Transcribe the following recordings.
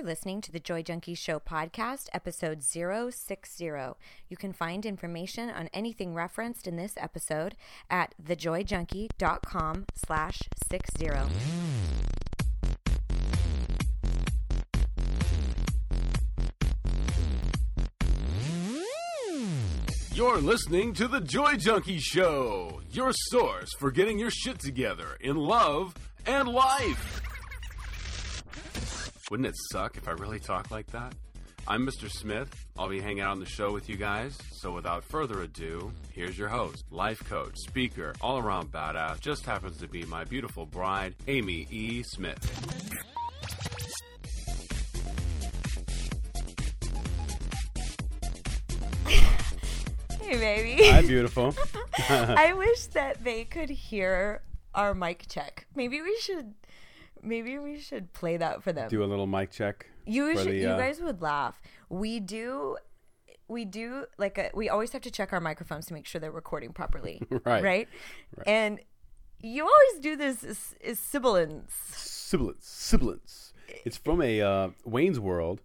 You're listening to the Joy Junkie Show podcast, episode 060. You can find information on anything referenced in this episode at thejoyjunkie.com slash 60. You're listening to the Joy Junkie Show, your source for getting your shit together in love and life. Wouldn't it suck if I really talked like that? I'm Mr. Smith. I'll be hanging out on the show with you guys. So without further ado, here's your host, life coach, speaker, all around badass, just happens to be my beautiful bride, Amy E. Smith. Hey, baby. Hi, beautiful. I wish that they could hear our mic check. Maybe we should. Maybe we should play that for them. Do a little mic check. You should, the, you uh, guys would laugh. We do we do like a, we always have to check our microphones to make sure they're recording properly. Right. Right? And you always do this is, is sibilance Sibilance. Sibilance. It's from a uh, Wayne's World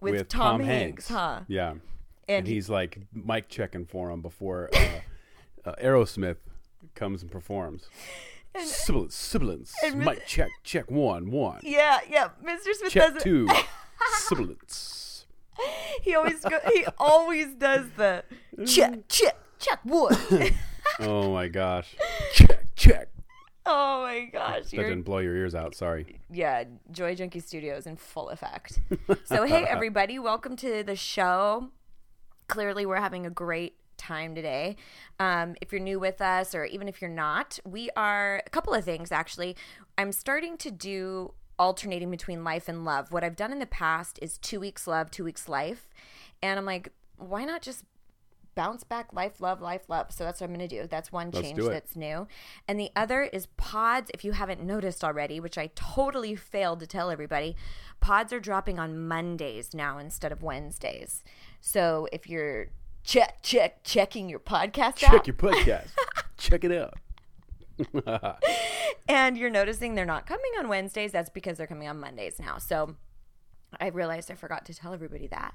with, Tom, Hanks, huh? Yeah. And, And he- he's like mic checking for him before uh, uh, Aerosmith comes and performs. Sibilance. Sibilance. and check. Check one. One. Yeah, yeah. Mr. Smith Check does it. two. Sibilance. He always go, he always does the check, mm. check, check one. Oh my gosh. Check. Check. oh my gosh. That didn't blow your ears out. Sorry. yeah, Joy Junkie Studios in full effect. so, hey, everybody, welcome to the show. Clearly, we're having a great time today. Um, if you're new with us, or even if you're not, we are a couple of things actually. I'm starting to do alternating between life and love. What I've done in the past is two weeks love, two weeks life. And I'm like, why not just bounce back life love life love so that's what i'm going to do that's one Let's change that's new and the other is pods if you haven't noticed already which i totally failed to tell everybody pods are dropping on mondays now instead of wednesdays so if you're check check checking your podcast Check out your podcast. check it out. and you're noticing they're not coming on wednesdays that's because they're coming on mondays now so I realized I forgot to tell everybody that.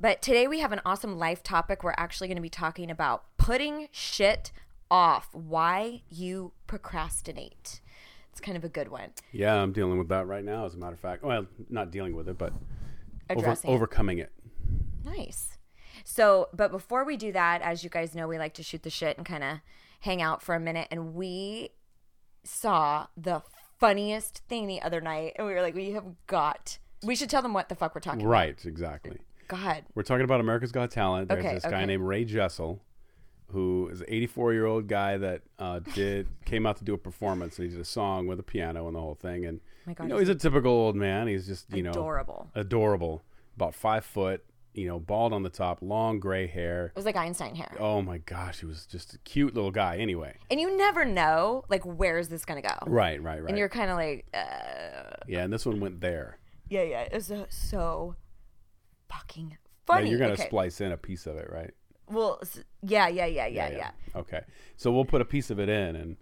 But today we have an awesome life topic. We're actually going to be talking about putting shit off, why you procrastinate. It's kind of a good one. Yeah, I'm dealing with that right now. As a matter of fact, well, not dealing with it, but over, overcoming it. Nice. So, but before we do that, as you guys know, we like to shoot the shit and kind of hang out for a minute. And we saw the funniest thing the other night. And we were like, we have got, we should tell them what the fuck we're talking about. Right, exactly. God. We're talking about America's Got Talent. There's Okay, this guy okay. named Ray Jessel, who is an 84 year old guy that uh, did came out to do a performance. And he did a song with a piano and the whole thing. And my God, you know, he's a typical old man. He's just you know Adorable. adorable, about five foot. You know, bald on the top, long gray hair. It was like Einstein hair. Oh my gosh, he was just a cute little guy. Anyway, And you never know, like, where is this going to go? right, right, right. And you're kind of like, uh, yeah, and this one went there. yeah, yeah. It's so, so fucking funny. you're gonna okay. splice in a piece of it, right? Well, s- yeah, yeah, yeah, yeah, yeah. Okay. So we'll put a piece of it in and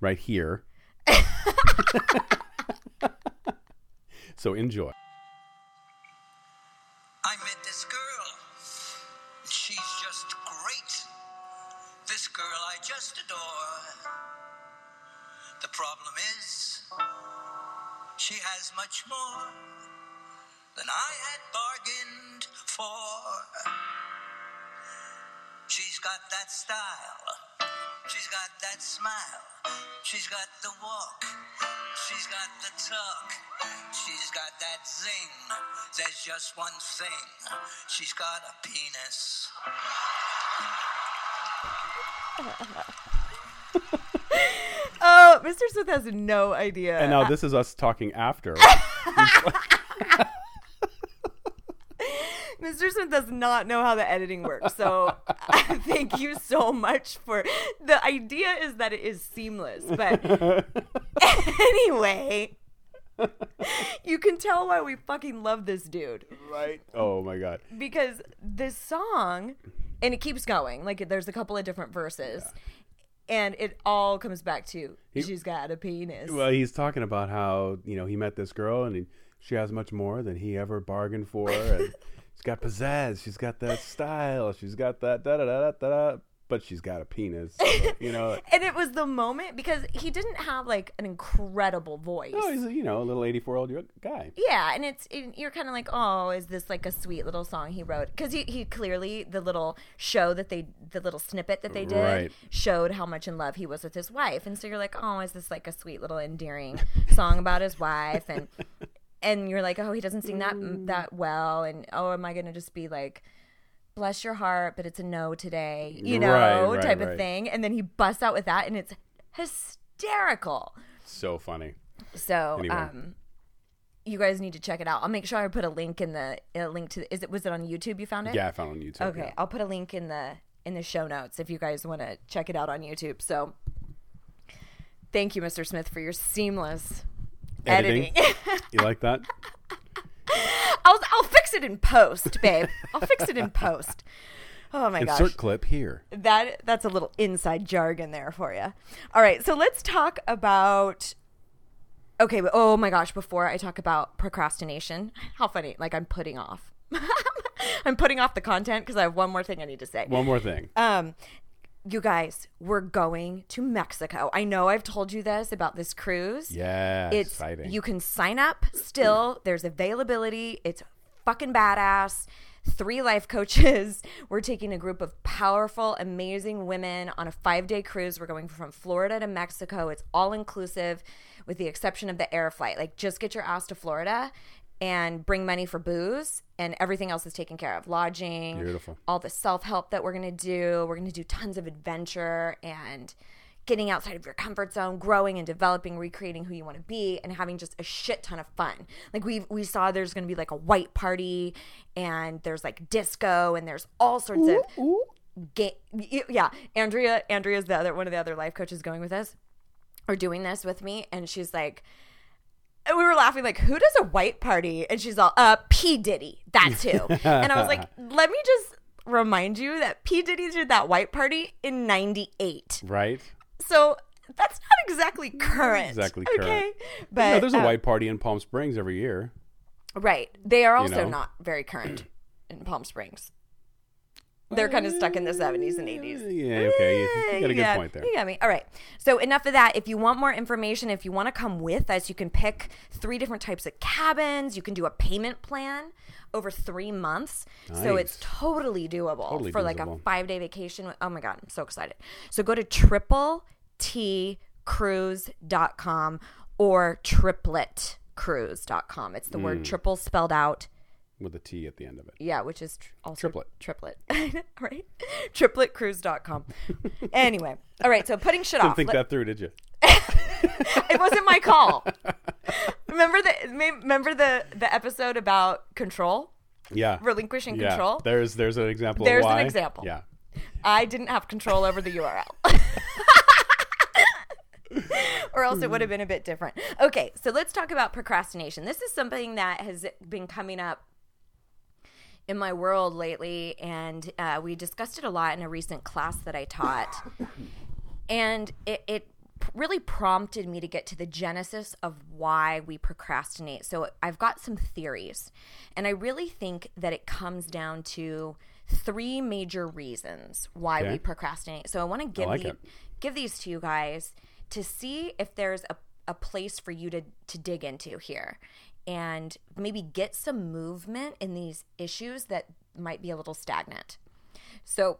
right here. so enjoy. Met this girl. She's just great. This girl I just adore. The problem is, she has much more than I had bargained for. She's got that style. She's got that smile. She's got the walk. She's got the talk. She's got that zing. There's just one thing. She's got a penis. Oh, Mr. Smith has no idea. And now this is us talking after. Mr. Smith does not know how the editing works. So thank you so much for the idea is that it is seamless. But anyway, you can tell why we fucking love this dude. right. Oh my god. because this song and it keeps going like there's a couple of different verses and it all comes back to she's got a penis Well, he's talking about how, you know, he met this girl and he, she has much more than he ever bargained for. And she's got pizzazz. She's got that style. She's got that da da da da da. But she's got a penis. so, you know. And it was the moment because he didn't have like an incredible voice. Oh, he's a, you know a little eighty-four-year-old guy. Yeah, and it's it, you're kind of like, oh, is this like a sweet little song he wrote? Because he, he clearly the little show that they the little snippet that they did Right. showed how much in love he was with his wife, and so you're like, oh, is this like a sweet little endearing song about his wife? And and you're like, oh, he doesn't sing that mm. that well, and oh, am I gonna just be like. Bless your heart, but it's a no today, you know, Right, right, type right. of thing. And then he busts out with that, and it's hysterical. So funny. So, Anyway. um, you guys need to check it out. I'll make sure I put a link in the a link to. Is it was it on YouTube? You found it? Yeah, I found it on YouTube. Okay, yeah. I'll put a link in the in the show notes if you guys want to check it out on YouTube. So, thank you, Mr. Smith, for your seamless Editing. editing. You like that? I'll I'll fix it in post, babe. I'll fix it in post. Oh my gosh. Insert clip here. that that's a little inside jargon there for you. All right, so let's talk about. Okay, but oh my gosh! Before I talk about procrastination, how funny! Like I'm putting off. I'm putting off the content because I have one more thing I need to say. One more thing. Um, you guys, we're going to Mexico. I know I've told you this about this cruise. Yeah, it's exciting. you can sign up still. There's availability. It's fucking badass. Three life coaches. We're taking a group of powerful, amazing women on a five day cruise. We're going from Florida to Mexico. It's all inclusive, with the exception of the air flight. Like, just get your ass to Florida and bring money for booze, and everything else is taken care of. Lodging, Beautiful. all the self help that we're gonna do. We're gonna do tons of adventure and getting outside of your comfort zone, growing and developing, recreating who you want to be, and having just a shit ton of fun. Like we we saw there's gonna be like a white party, and there's like disco, and there's all sorts of ga- yeah. Andrea Andrea's the other one of the other life coaches going with us or doing this with me, and she's like. And we were laughing like, who does a white party? And she's all, uh, P Diddy, that too. and I was like, let me just remind you that P Diddy did that white party in '98. right? So that's not exactly current. Exactly Okay, current. but no, there's a uh, white party in Palm Springs every year. right. They are also know? not very current in Palm Springs. They're kind of stuck in the 70s and 80s. Yeah, okay. You, you got a good Yeah, point there. You got me. All right. So enough of that. If you want more information, if you want to come with us, you can pick three different types of cabins. You can do a payment plan over three months. So it's totally doable Totally for like a five day vacation. Oh my God, I'm so excited. So go to triple T cruise.com or tripletcruise.com. It's the Mm. word triple spelled out. With a T at the end of it. Yeah, which is tr- also Triplet. Triplet. right? Tripletcruise.com. anyway. All right. So putting shit Didn't off. think Let- that through, did you? it wasn't my call. remember the remember the the episode about control, Yeah. relinquishing yeah. control. There's there's an example. There's an example. Yeah. I didn't have control over the URL. or else it would have been a bit different. Okay, so let's talk about procrastination. This is something that has been coming up in my world lately, and uh, we discussed it a lot in a recent class that I taught. and it, it really prompted me to get to the genesis of why we procrastinate. So I've got some theories, and I really think that it comes down to three major reasons why Okay. we procrastinate. So I want to give like the- give these to you guys to see if there's a, a place for you to to dig into here and maybe get some movement in these issues that might be a little stagnant. So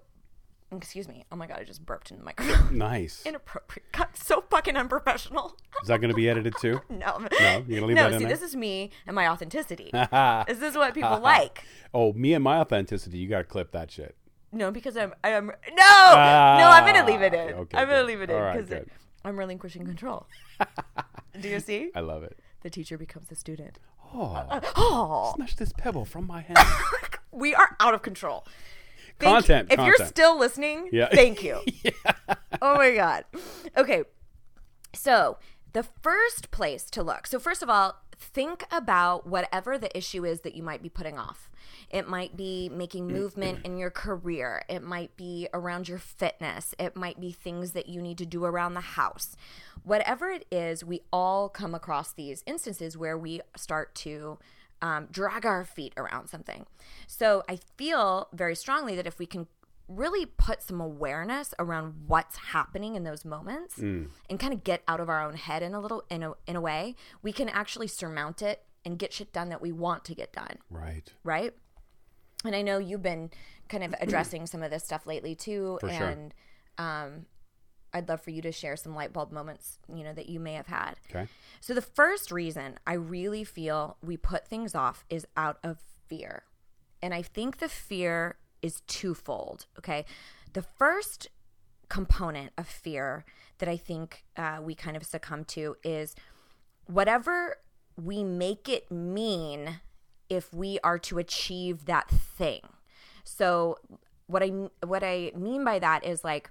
excuse me. Oh my god, I just burped in the microphone. Nice. Inappropriate. God, so fucking unprofessional. Is that going to be edited too? no. No, you're gonna leave no, that in No, see, there? this is me and my authenticity. this is what people like. Oh, me and my authenticity. You got to clip that shit. No, because I'm I'm no no I'm gonna leave it in. Ah, okay, I'm gonna leave it in because good. I'm relinquishing control. Do you see? I love it. The teacher becomes the student. Oh, Oh, smash this pebble from my hand. we are out of control. Thank Content, If you're still listening, Yeah. thank you. Oh my god. Okay. So the first place to look. So first of all, think about whatever the issue is that you might be putting off. It might be making movement in your career. It might be around your fitness. It might be things that you need to do around the house. Whatever it is, we all come across these instances where we start to um, drag our feet around something. So I feel very strongly that if we can really put some awareness around what's happening in those moments and kind of get out of our own head in a little in a in a way, we can actually surmount it and get shit done that we want to get done, Right. right? And I know you've been kind of addressing some of this stuff lately too For sure. and um I'd love for you to share some light bulb moments, you know, that you may have had. Okay. So the first reason I really feel we put things off is out of fear. And I think the fear is twofold. Okay. The first component of fear that I think uh, we kind of succumb to is whatever we make it mean if we are to achieve that thing. So what I what I mean by that is like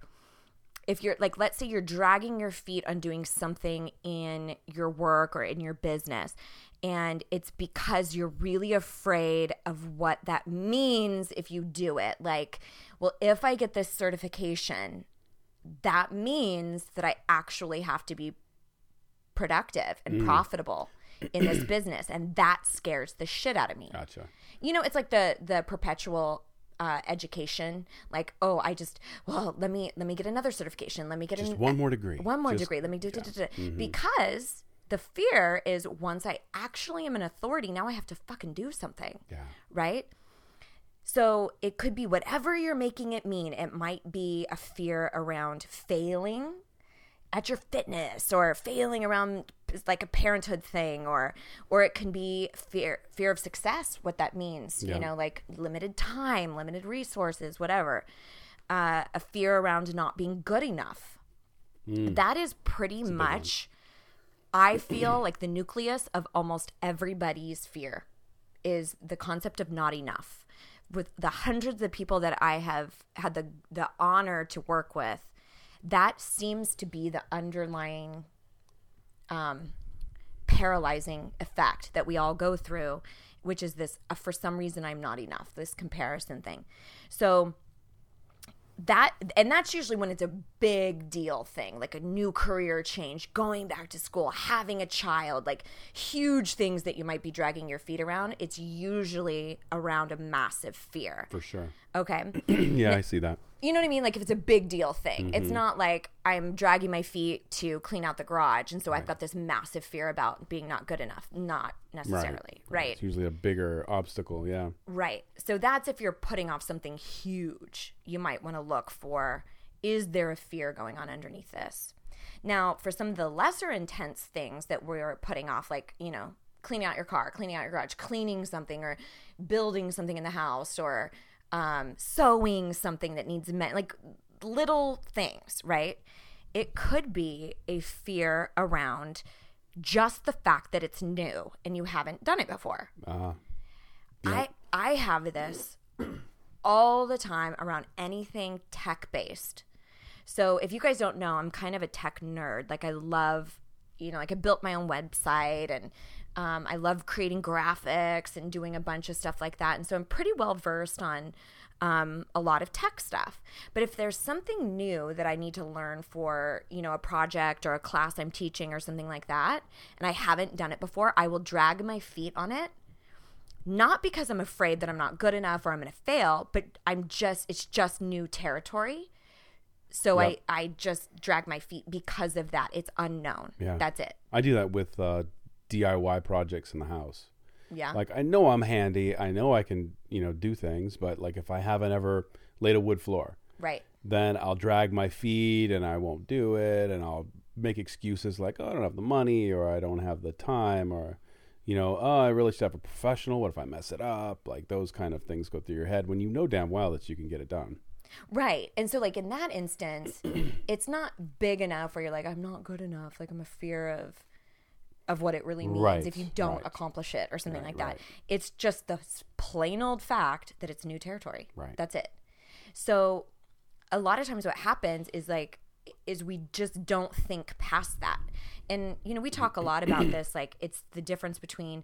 if you're like let's say you're dragging your feet on doing something in your work or in your business and it's because you're really afraid of what that means if you do it. Like well if i get this certification that means that i actually have to be productive and mm. profitable in this business and that scares the shit out of me Gotcha. you know it's like the the perpetual uh, education like oh i just well let me let me get another certification let me get Just an, one more degree. one more Just- degree let me do, do, do, do. Mm-hmm. because the fear is once i actually am an authority now i have to fucking do something Yeah. right so it could be whatever you're making it mean it might be a fear around failing at your fitness or failing around like a parenthood thing or or it can be fear fear of success what that means Yeah. you know like limited time limited resources whatever. Uh, a fear around not being good enough. That is pretty much i feel like the nucleus of almost everybody's fear is the concept of not enough. With the hundreds of people that i have had the the honor to work with that seems to be the underlying um, paralyzing effect that we all go through, which is this uh, for some reason I'm not enough, this comparison thing. So that and that's usually when it's a big deal thing like a new career change going back to school having a child like huge things that you might be dragging your feet around it's usually around a massive fear For sure. okay yeah, I see that. You know what I mean? Like if it's a big deal thing, it's Mm-hmm. not like I'm dragging my feet to clean out the garage, and so I've got this massive fear about being not good enough. Not necessarily, right? It's usually a bigger obstacle. Yeah. Right. So that's if you're putting off something huge. You might want to look for is there a fear going on underneath this? Now, for some of the lesser intense things that we're putting off, like, you know, cleaning out your car, cleaning out your garage, cleaning something, or building something in the house, or um, sewing something that needs men, like little things, right? It could be a fear around just the fact that it's new and you haven't done it before. Uh, I I have this all the time around anything tech based. So if you guys don't know, I'm kind of a tech nerd. Like I love, you know, like I built my own website and um, I love creating graphics and doing a bunch of stuff like that. And so I'm pretty well versed on um, a lot of tech stuff. But if there's something new that I need to learn for, you know, a project or a class I'm teaching or something like that, and I haven't done it before, I will drag my feet on it not because I'm afraid that I'm not good enough or I'm going to fail, but I'm just it's just new territory. So Yep. I I just drag my feet because of that. It's unknown. Yeah. That's it. I do that with uh, DIY projects in the house. Yeah. Like I know I'm handy. I know I can, you know, do things. But like if I haven't ever laid a wood floor, right. then I'll drag my feet and I won't do it, and I'll make excuses like, oh, I don't have the money, or I don't have the time, or you know, oh, I really should have a professional. What if I mess it up? Like those kind of things go through your head when you know damn well that you can get it done. Right. And so like in that instance, it's not big enough where you're like I'm not good enough, like I'm a fear of of what it really means Right, if you don't right. accomplish it or something Right, like that. It's just the plain old fact that it's new territory. Right. That's it. So a lot of times what happens is like is we just don't think past that. And you know, we talk a lot about this like it's the difference between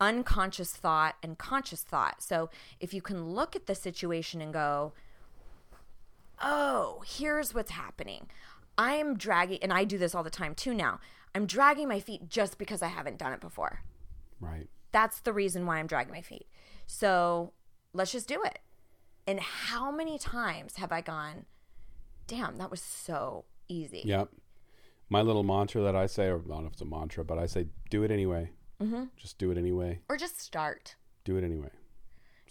unconscious thought and conscious thought. So if you can look at the situation and go, "Oh, here's what's happening. I'm dragging and I do this all the time too now. I'm dragging my feet just because I haven't done it before." Right. That's the reason why I'm dragging my feet. So, let's just do it. And how many times have I gone, "Damn, that was so easy." Yep. My little mantra that I say, or I don't know if it's a mantra, but I say, do it anyway. Mm-hmm. Just do it anyway. Or just start. Do it anyway.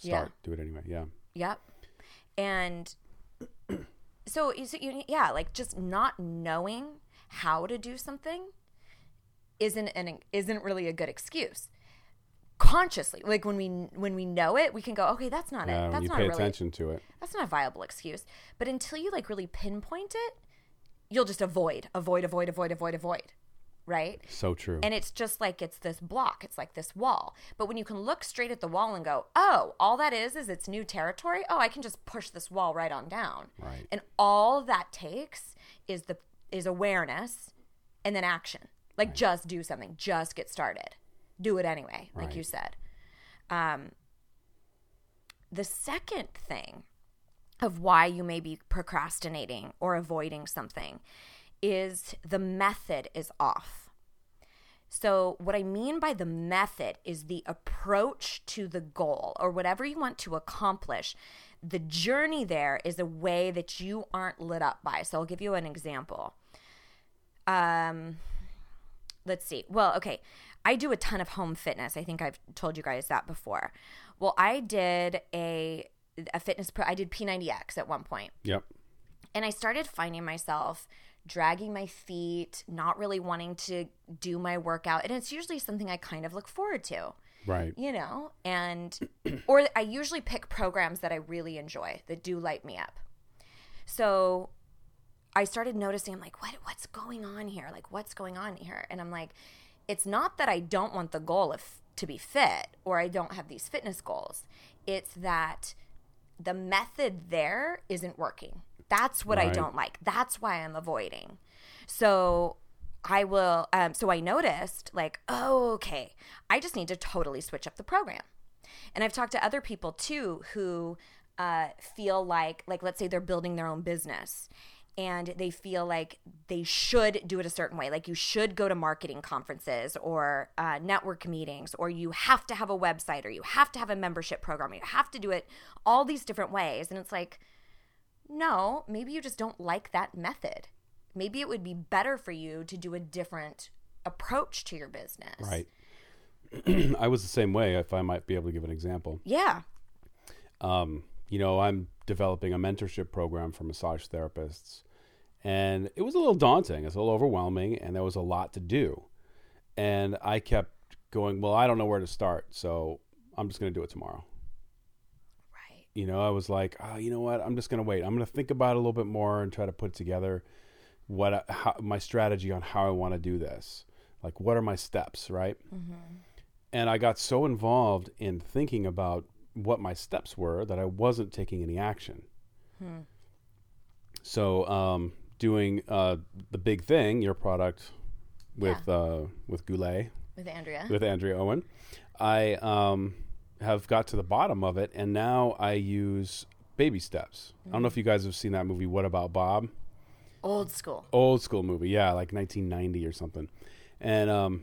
Yeah. Start. Do it anyway. Yeah. Yep. And so, so you, yeah, like just not knowing how to do something isn't an isn't really a good excuse. Consciously, like when we when we know it, we can go, okay, that's not Yeah, it. That's you not pay really attention to it. that's not a viable excuse. But until you like really pinpoint it, you'll just avoid, avoid, avoid, avoid, avoid, avoid. Right? So true. And it's just like it's this block, it's like this wall. But when you can look straight at the wall and go, oh, all that is is it's new territory. Oh, I can just push this wall right on down. Right. And all that takes is the is awareness and then action. Like just do something, just get started. Do it anyway, like Right. you said. Um the second thing of why you may be procrastinating or avoiding something is the method is off. So, what I mean by the method is the approach to the goal or whatever you want to accomplish. The journey there is a way that you aren't lit up by. So, I'll give you an example. Um, let's see. Well, okay. I do a ton of home fitness. I think I've told you guys that before. Well, I did a a fitness pro. I did P90X at one point, yep. and I started finding myself dragging my feet, not really wanting to do my workout, and it's usually something I kind of look forward to Right. you know? And or i usually pick programs that i really enjoy that do light me up. So i started noticing i'm like what what's going on here? Like what's going on here? And i'm like it's not that i don't want the goal of to be fit or i don't have these fitness goals. It's that the method there isn't working that's what i don't like that's why i'm avoiding so I will. Um, so I noticed, like, oh, okay, I just need to totally switch up the program. And I've talked to other people too who uh, feel like, like, let's say they're building their own business and they feel like they should do it a certain way. Like, you should go to marketing conferences or uh, network meetings, or you have to have a website, or you have to have a membership program, you have to do it all these different ways. And it's like, no, maybe you just don't like that method. Maybe it would be better for you to do a different approach to your business. Right. I was the same way. If I might be able to give an example, Yeah. um, you know, I'm developing a mentorship program for massage therapists, and it was a little daunting. It's a little overwhelming, and there was a lot to do. And I kept going, well, I don't know where to start, so I'm just going to do it tomorrow. You know, I was like, oh, you know what? I'm just going to wait. I'm going to think about it a little bit more and try to put together what I, how, my strategy on how I want to do this. Like, what are my steps, right? And I got so involved in thinking about what my steps were that I wasn't taking any action. So, um, doing uh, the big thing, your product with uh, with Goulet, With Andrea. with Andrea Owen, I um, have got to the bottom of it, and now I use baby steps. I don't know if you guys have seen that movie. What about Bob? Old school. old school movie, yeah, like 1990 or something. And um,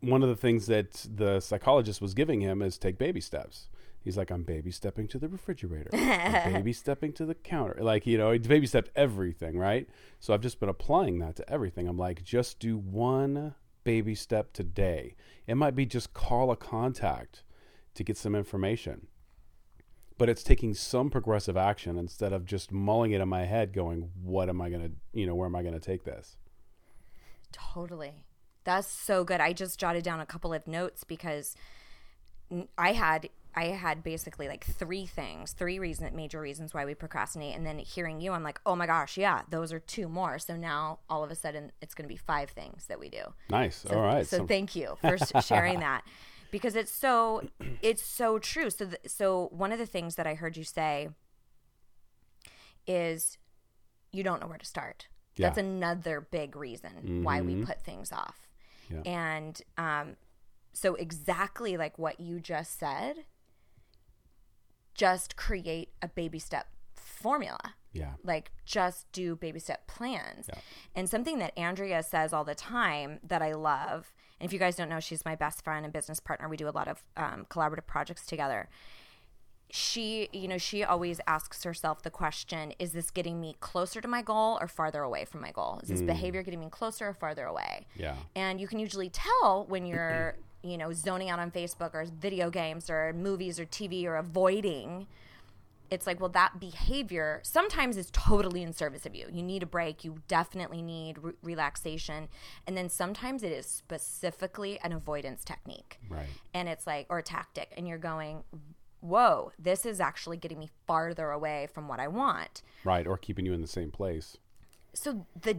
one of the things that the psychologist was giving him is take baby steps. He's like, I'm baby stepping to the refrigerator, I'm baby stepping to the counter. Like, you know, he baby stepped everything, right? So I've just been applying that to everything. I'm like, just do one baby step today. It might be just call a contact to get some information but it's taking some progressive action instead of just mulling it in my head going what am i going to you know where am i going to take this Totally. That's so good. I just jotted down a couple of notes because I had I had basically like three things, three reason major reasons why we procrastinate and then hearing you I'm like, "Oh my gosh, yeah, those are two more." So now all of a sudden it's going to be five things that we do. nice So, all right So, thank you for sharing that because it's so it's so true. So th- so one of the things that I heard you say is you don't know where to start. Yeah. That's another big reason why we Mhm. put things off. Yeah. And um, so, exactly like what you just said, just create a baby step formula. Yeah. Like, just do baby step plans. Yeah. And something that Andrea says all the time that I love, and if you guys don't know, she's my best friend and business partner. We do a lot of um, collaborative projects together. She, you know, she always asks herself the question Is this getting me closer to my goal or farther away from my goal? Is this behavior getting me closer or farther away? Yeah. And you can usually tell when you're, you know, zoning out on Facebook or video games or movies or TV or avoiding. It's like, well, that behavior sometimes is totally in service of you. You need a break. You definitely need re- relaxation. And then sometimes it is specifically an avoidance technique. Right. And it's like, or a tactic. And you're going, whoa, this is actually getting me farther away from what I want. Right. Or keeping you in the same place. So the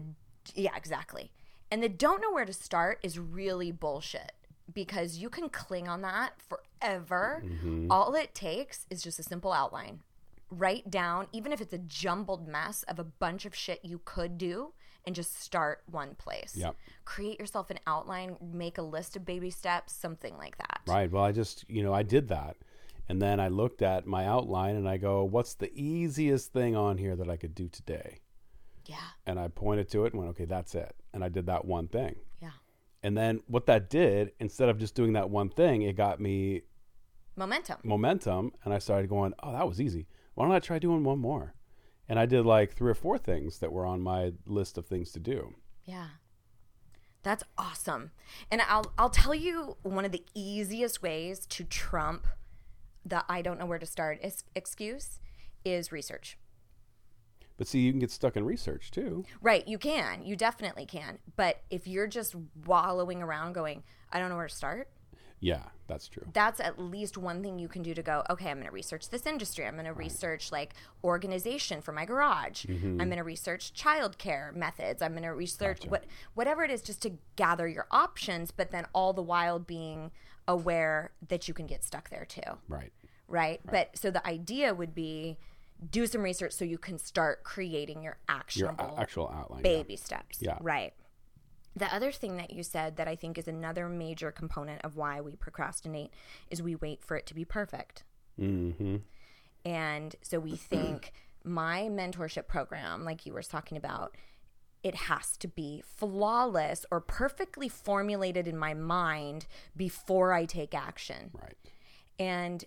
yeah, exactly. And the don't know where to start is really bullshit because you can cling on that forever. Mm-hmm. All it takes is just a simple outline. Write down, even if it's a jumbled mess of a bunch of shit you could do, and just start one place. Yep. Create yourself an outline, make a list of baby steps, something like that. Right. Well, I just, you know, I did that. And then I looked at my outline and I go, what's the easiest thing on here that I could do today? Yeah. And I pointed to it and went, okay, that's it. And I did that one thing. Yeah. And then what that did, instead of just doing that one thing, it got me Momentum. momentum. And I started going, oh, that was easy. Why don't I try doing one more? And I did like three or four things that were on my list of things to do. Yeah. That's awesome. And I'll I'll tell you one of the easiest ways to trump the I don't know where to start is, excuse is research. But see, you can get stuck in research too. Right, you can. You definitely can. But if you're just wallowing around going, I don't know where to start, Yeah, that's true. that's at least one thing you can do to go, okay, I'm going to research this industry. I'm going to research like organization for my garage. Mm-hmm. I'm going to research childcare methods. I'm going to research what whatever it is just to gather your options, but then all the while being aware that you can get stuck there too. Right. Right? But so the idea would be do some research so you can start creating your Your actionable a- actual outline. yeah. baby steps. Yeah. Right. The other thing that you said that I think is another major component of why we procrastinate is we wait for it to be perfect. Mm-hmm. And so we think my mentorship program, like you were talking about, it has to be flawless or perfectly formulated in my mind before I take action. Right. And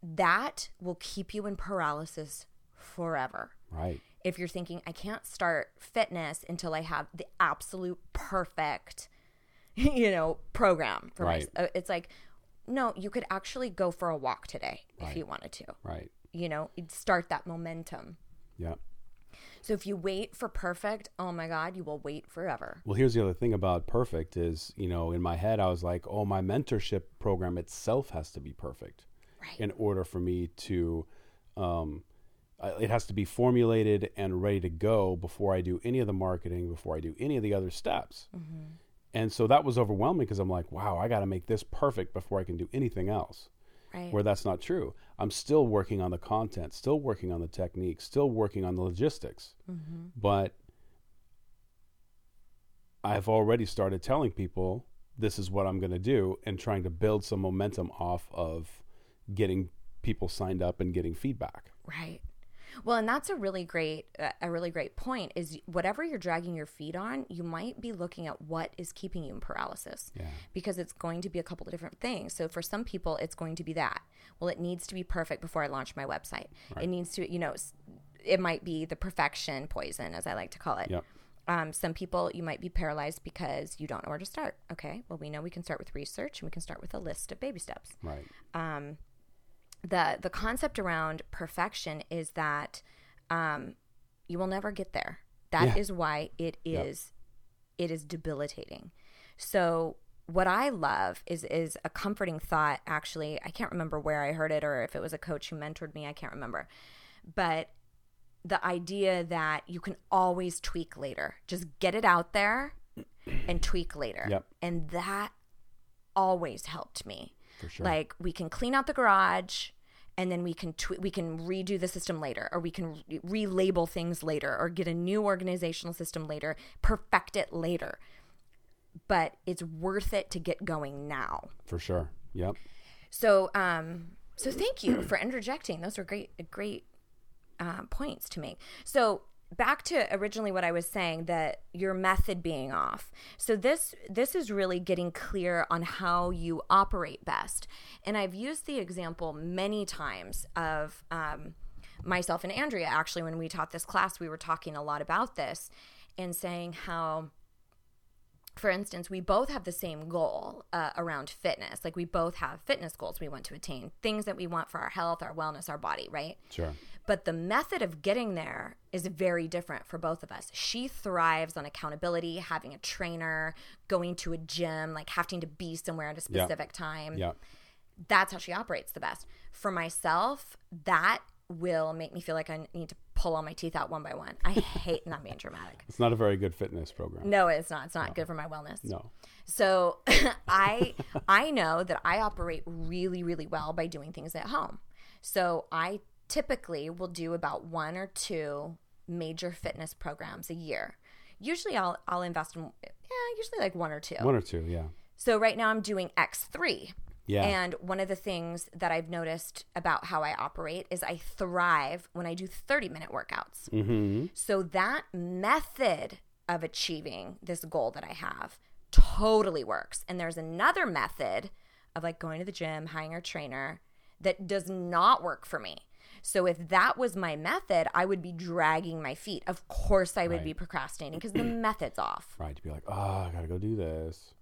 that will keep you in paralysis forever Right. if you're thinking I can't start fitness until I have the absolute perfect, you know, program for Right. myself. It's like, no, you could actually go for a walk today if you wanted to. Right. You know, you'd start that momentum. Yeah. So if you wait for perfect, oh my God, you will wait forever. Well, here's the other thing about perfect is, you know, in my head, I was like, oh, my mentorship program itself has to be perfect Right. in order for me to, um, uh, Uh, it has to be formulated and ready to go before I do any of the marketing, before I do any of the other steps. Mm-hmm. And so that was overwhelming because I'm like, wow, I got to make this perfect before I can do anything else. Right. Where that's not true. I'm still working on the content, still working on the technique, still working on the logistics. Mm-hmm. But I've already started telling people this is what I'm going to do and trying to build some momentum off of getting people signed up and getting feedback. Right. Well, and that's a really great uh, a really great point is whatever you're dragging your feet on, you might be looking at what is keeping you in paralysis. Yeah. Because it's going to be a couple of different things. So for some people it's going to be that. Well, it needs to be perfect before I launch my website. It needs to, you know, it might be the perfection poison as I like to call it. Yep. Um, some people you might be paralyzed because you don't know where to start. Okay, well we know we can start with research and we can start with a list of baby steps Right. The the concept around perfection is that um, you will never get there. That is Yeah. why it is yep. it is debilitating. So what I love is is a comforting thought. Actually, I can't remember where I heard it or if it was a coach who mentored me. I can't remember, but the idea that you can always tweak later. Just get it out there and tweak later. Yep. And that always helped me. For sure. Like we can clean out the garage and then we can tw- we can redo the system later or we can re- relabel things later or get a new organizational system later perfect it later but it's worth it to get going now For sure. Yep. so um so thank you for interjecting those were great great uh, points to make so back to originally what i was saying that your method being off so this this is really getting clear on how you operate best and i've used the example many times of um, myself and andrea actually when we taught this class we were talking a lot about this and saying how for instance, we both have the same goal uh, around fitness. Like we both have fitness goals we want to attain, things that we want for our health, our wellness, our body, right? Sure. But the method of getting there is very different for both of us. She thrives on accountability, having a trainer, going to a gym, like having to be somewhere at a Yeah. specific time Yeah. that's how she operates the best. For myself, that will make me feel like I need to pull all my teeth out one by one. I hate not being dramatic. It's not a very good fitness program. No, it's not. It's not good for my wellness. No. So I I know that I operate really really well by doing things at home. So I typically will do about one or two major fitness programs a year. Usually I'll I'll invest in yeah, usually like one or two. One or two. Yeah. So right now I'm doing X3. Yeah. And one of the things that I've noticed about how I operate is I thrive when I do 30 minute workouts. Mm-hmm. So that method of achieving this goal that I have totally works. And there's another method of like going to the gym, hiring a trainer that does not work for me. So if that was my method, I would be dragging my feet. Of course I would Right. be procrastinating because the method's off. Right. To be like, oh, I gotta go do this.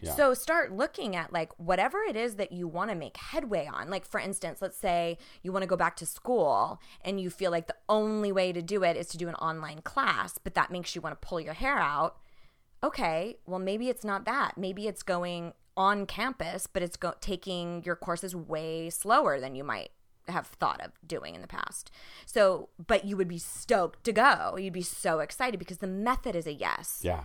Yeah. So start looking at like whatever it is that you want to make headway on. Like for instance, let's say you want to go back to school and you feel like the only way to do it is to do an online class, but that makes you want to pull your hair out. Okay, well maybe it's not that. Maybe it's going on campus, but it's go- taking your courses way slower than you might have thought of doing in the past. So, but you would be stoked to go. You'd be so excited because the method is a yes. yeah.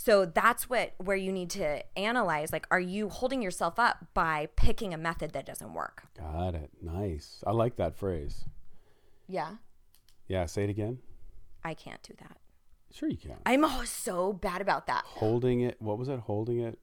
So that's what where you need to analyze like are you holding yourself up by picking a method that doesn't work? Got it. Nice. I like that phrase. Yeah. Yeah. Say it again. I can't do that. Sure, you can. I'm oh, so bad about that. Holding it. What was it? Holding it.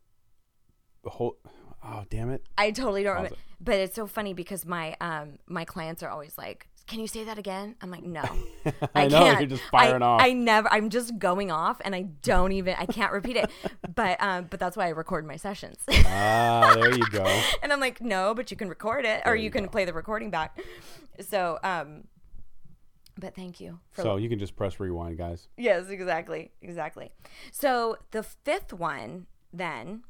Hold. Oh, damn it. I totally don't Pause remember. But it's so funny because my um my clients are always like, "Can you say that again?" I'm like, "No, I know, can't. you're just firing I, off. I never. I'm just going off, and I don't even. I can't repeat it. but um, but that's why I record my sessions. Ah, there you go. and I'm like, no, but you can record it, or you, you can go. play the recording back. So um, but thank you for So you can just press rewind, guys. Yes, exactly. Exactly. So the fifth one, then,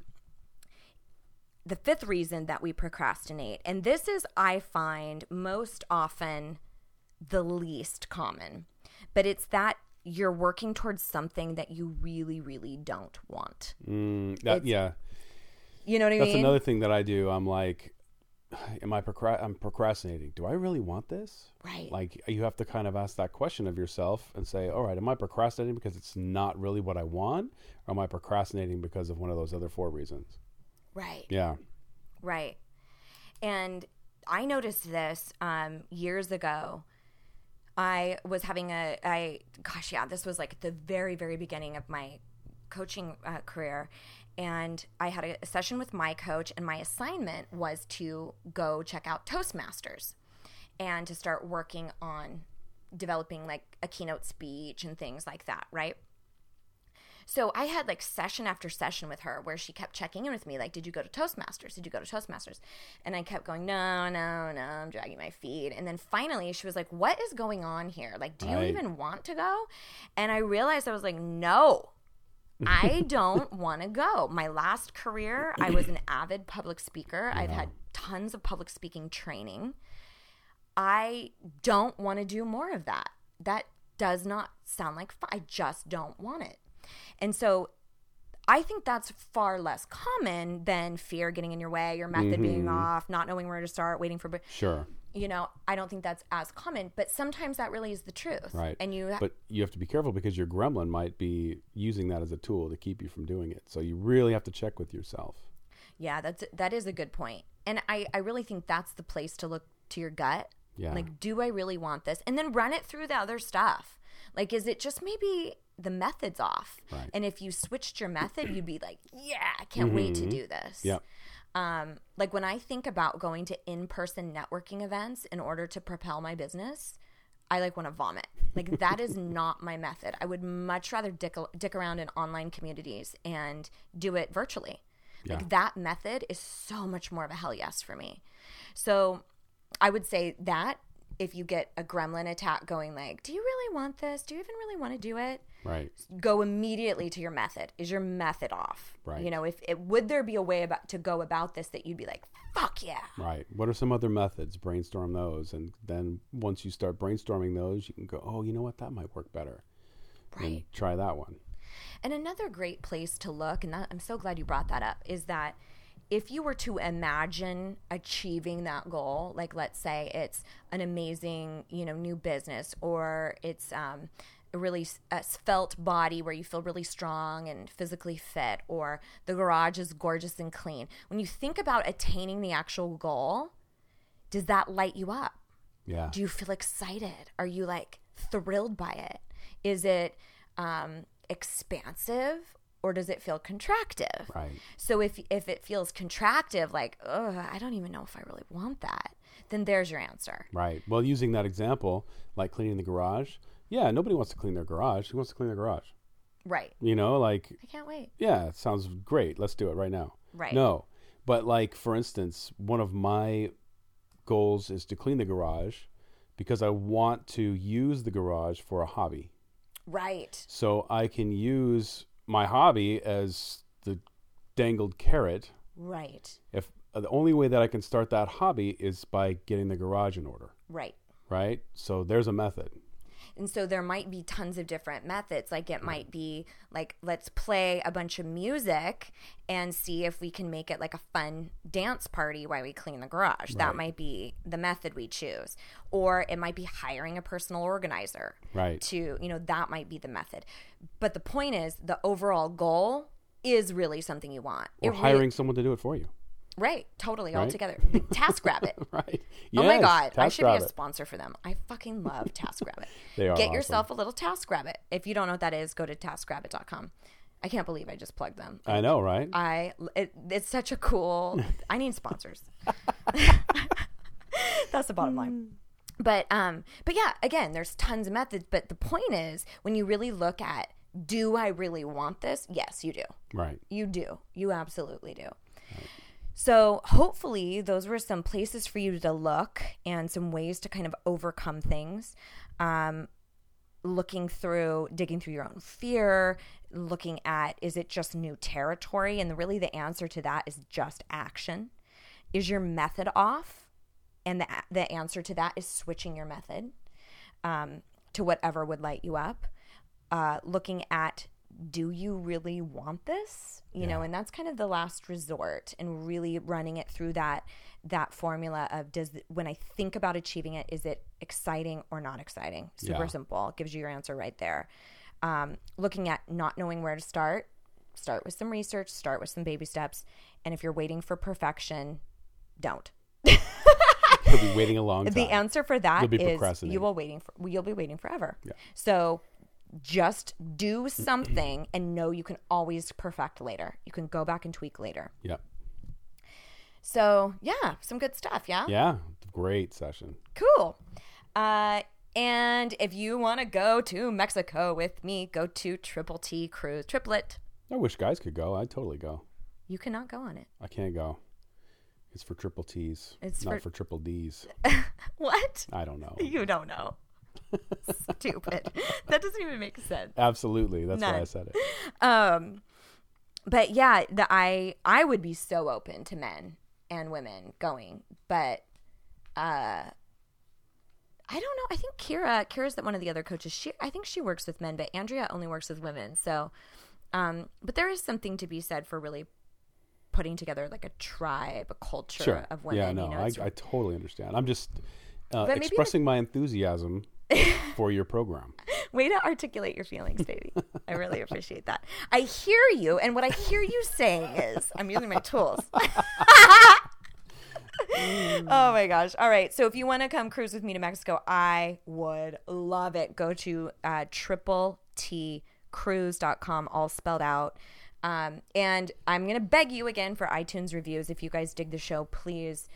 the fifth reason that we procrastinate, and this is, I find, most often the least common, but it's that you're working towards something that you really, really don't want. Mm, that, yeah. You know what I That's mean? That's another thing that I do. I'm like, am I procra- I'm procrastinating? Do I really want this? Right. Like you have to kind of ask that question of yourself and say, all right, am I procrastinating because it's not really what I want, or am I procrastinating because of one of those other four reasons? Right. Yeah. Right. And I noticed this um, years ago. I was having a, I, gosh, yeah, this was like at the very, very beginning of my coaching uh, career. And I had a, a session with my coach, and my assignment was to go check out Toastmasters and to start working on developing like a keynote speech and things like that, right? So I had like session after session with her where she kept checking in with me, like, "Did you go to Toastmasters? Did you go to Toastmasters?" And I kept going, "No, no, no." I'm dragging my feet, and then finally she was like, "What is going on here? Like, do you even want to go?" And I realized I was like, "No." I don't want to go. My last career, I was an avid public speaker. I've had tons of public speaking training. I don't want to do more of that. That does not sound like fun. I just don't want it. And so I think that's far less common than fear getting in your way, your method being mm-hmm. off, not knowing where to start, waiting for, Sure. you know, I don't think that's as common, but sometimes that really is the truth. Right. And you, But you have to be careful because your gremlin might be using that as a tool to keep you from doing it. So you really have to check with yourself. yeah, that's, that is a good point. And I, I really think that's the place to look to your gut. Yeah. Like, do I really want this? And then run it through the other stuff. Like, is it just maybe the method's off? Right. And if you switched your method, you'd be like, yeah, I can't wait to do this. Yep. Um, like when I think about going to in-person networking events in order to propel my business, I like want to vomit. Like that is not my method. I would much rather dick, dick around in online communities and do it virtually. Yeah. Like that method is so much more of a hell yes for me. So I would say that if you get a gremlin attack going like, do you really want this? Do you even really want to do it? Right. go immediately to your method. Is your method off? Right. You know, if it would there be a way about to go about this that you'd be like, fuck yeah. Right. What are some other methods? Brainstorm those, and then once you start brainstorming those, you can go, oh, you know what, that might work better. And Right. try that one. And another great place to look, and that, I'm so glad you brought that up, is that if you were to imagine achieving that goal, like let's say it's an amazing, you know, new business, or it's um, a really a svelte body where you feel really strong and physically fit, or the garage is gorgeous and clean. When you think about attaining the actual goal, does that light you up? Yeah. Do you feel excited? Are you like thrilled by it? Is it um, expansive or does it feel contractive? Right. So if if it feels contractive, like, oh, I don't even know if I really want that, then there's your answer. Right. Well, using that example, like cleaning the garage, yeah, nobody wants to clean their garage. Who wants to clean their garage? Right. You know, like, I can't wait. yeah, it sounds great. Let's do it right now. Right. No. But, like, for instance, one of my goals is to clean the garage because I want to use the garage for a hobby. Right. So I can use my hobby as the dangled carrot. Right. If uh, the only way that I can start that hobby is by getting the garage in order, Right. right? So there's a method. And so there might be tons of different methods. Like it mm. might be like, let's play a bunch of music and see if we can make it like a fun dance party while we clean the garage. That might be the method we choose. Or it might be hiring a personal organizer Right. to, you know, that might be the method. But the point is, the overall goal is really something you want. Or It really- hiring someone to do it for you, right, totally, all together. TaskRabbit. right? Oh my Yes, god, I should be a sponsor for them. I fucking love TaskRabbit. They are Get awesome. yourself a little TaskRabbit. If you don't know what that is, go to taskrabbit.com. I can't believe I just plugged them. I know, right? I it, it's such a cool. I need sponsors. That's the bottom line. But um, but yeah, again, there's tons of methods. But the point is, when you really look at, do I really want this? Yes, you do. right. You do. You absolutely do. So, hopefully, those were some places for you to look and some ways to kind of overcome things. Um, looking through, digging through your own fear, looking at is it just new territory? And really, the answer to that is just action. Is your method off? And the, the answer to that is switching your method um, to whatever would light you up. Uh, looking at do you really want this you know and that's kind of the last resort and really running it through that that formula of does when i think about achieving it is it exciting or not exciting super Yeah. simple gives you your answer right there um, looking at not knowing where to start start with some research start with some baby steps and if you're waiting for perfection don't You'll be waiting a long time. the answer for that You'll be is you will waiting for you'll be waiting forever. yeah. So just do something and know you can always perfect later. You can go back and tweak later. Yep. So yeah, some good stuff. Yeah, Yeah. Great session. cool. Uh, and if you want to go to Mexico with me, go to Triple T Cruise Triplet. I wish guys could go. I'd totally go. You cannot go on it. I can't go. It's for triple T's. It's not for- for, triple D's. What? I don't know. You don't know. Stupid. that doesn't even make sense. Absolutely. That's why I said it. um but yeah the i i would be so open to men and women going but uh I don't know. I think Kira, Kira's that one of the other coaches. She, I think she works with men, but Andrea only works with women. So, um, but there is something to be said for really putting together like a tribe, a culture Sure. of women. yeah, no, you know, I, I totally understand. I'm just uh, maybe the- expressing my enthusiasm for your program. Way to articulate your feelings, baby. I really appreciate that. I hear you, and what I hear you saying is, I'm using my tools. oh my gosh. All right. So if you want to come cruise with me to Mexico, I would love it. Go to uh, triple T cruise.com, all spelled out. Um, and I'm going to beg you again for iTunes reviews. If you guys dig the show, please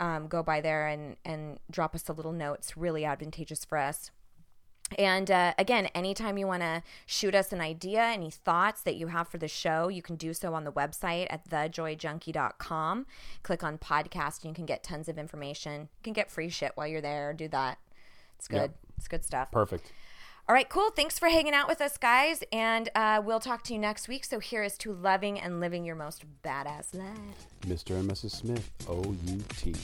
um, go by there and, and drop us a little note. It's really advantageous for us. And uh, again, anytime you want to shoot us an idea, any thoughts that you have for the show, you can do so on the website at thejoyjunkie.com. Click on podcast and you can get tons of information. You can get free shit while you're there. Do that. It's good. Yep. It's good stuff. Perfect. All right, cool. Thanks for hanging out with us, guys. And uh, we'll talk to you next week. So here is to loving and living your most badass life. Mr. and Mrs. Smith, O U T.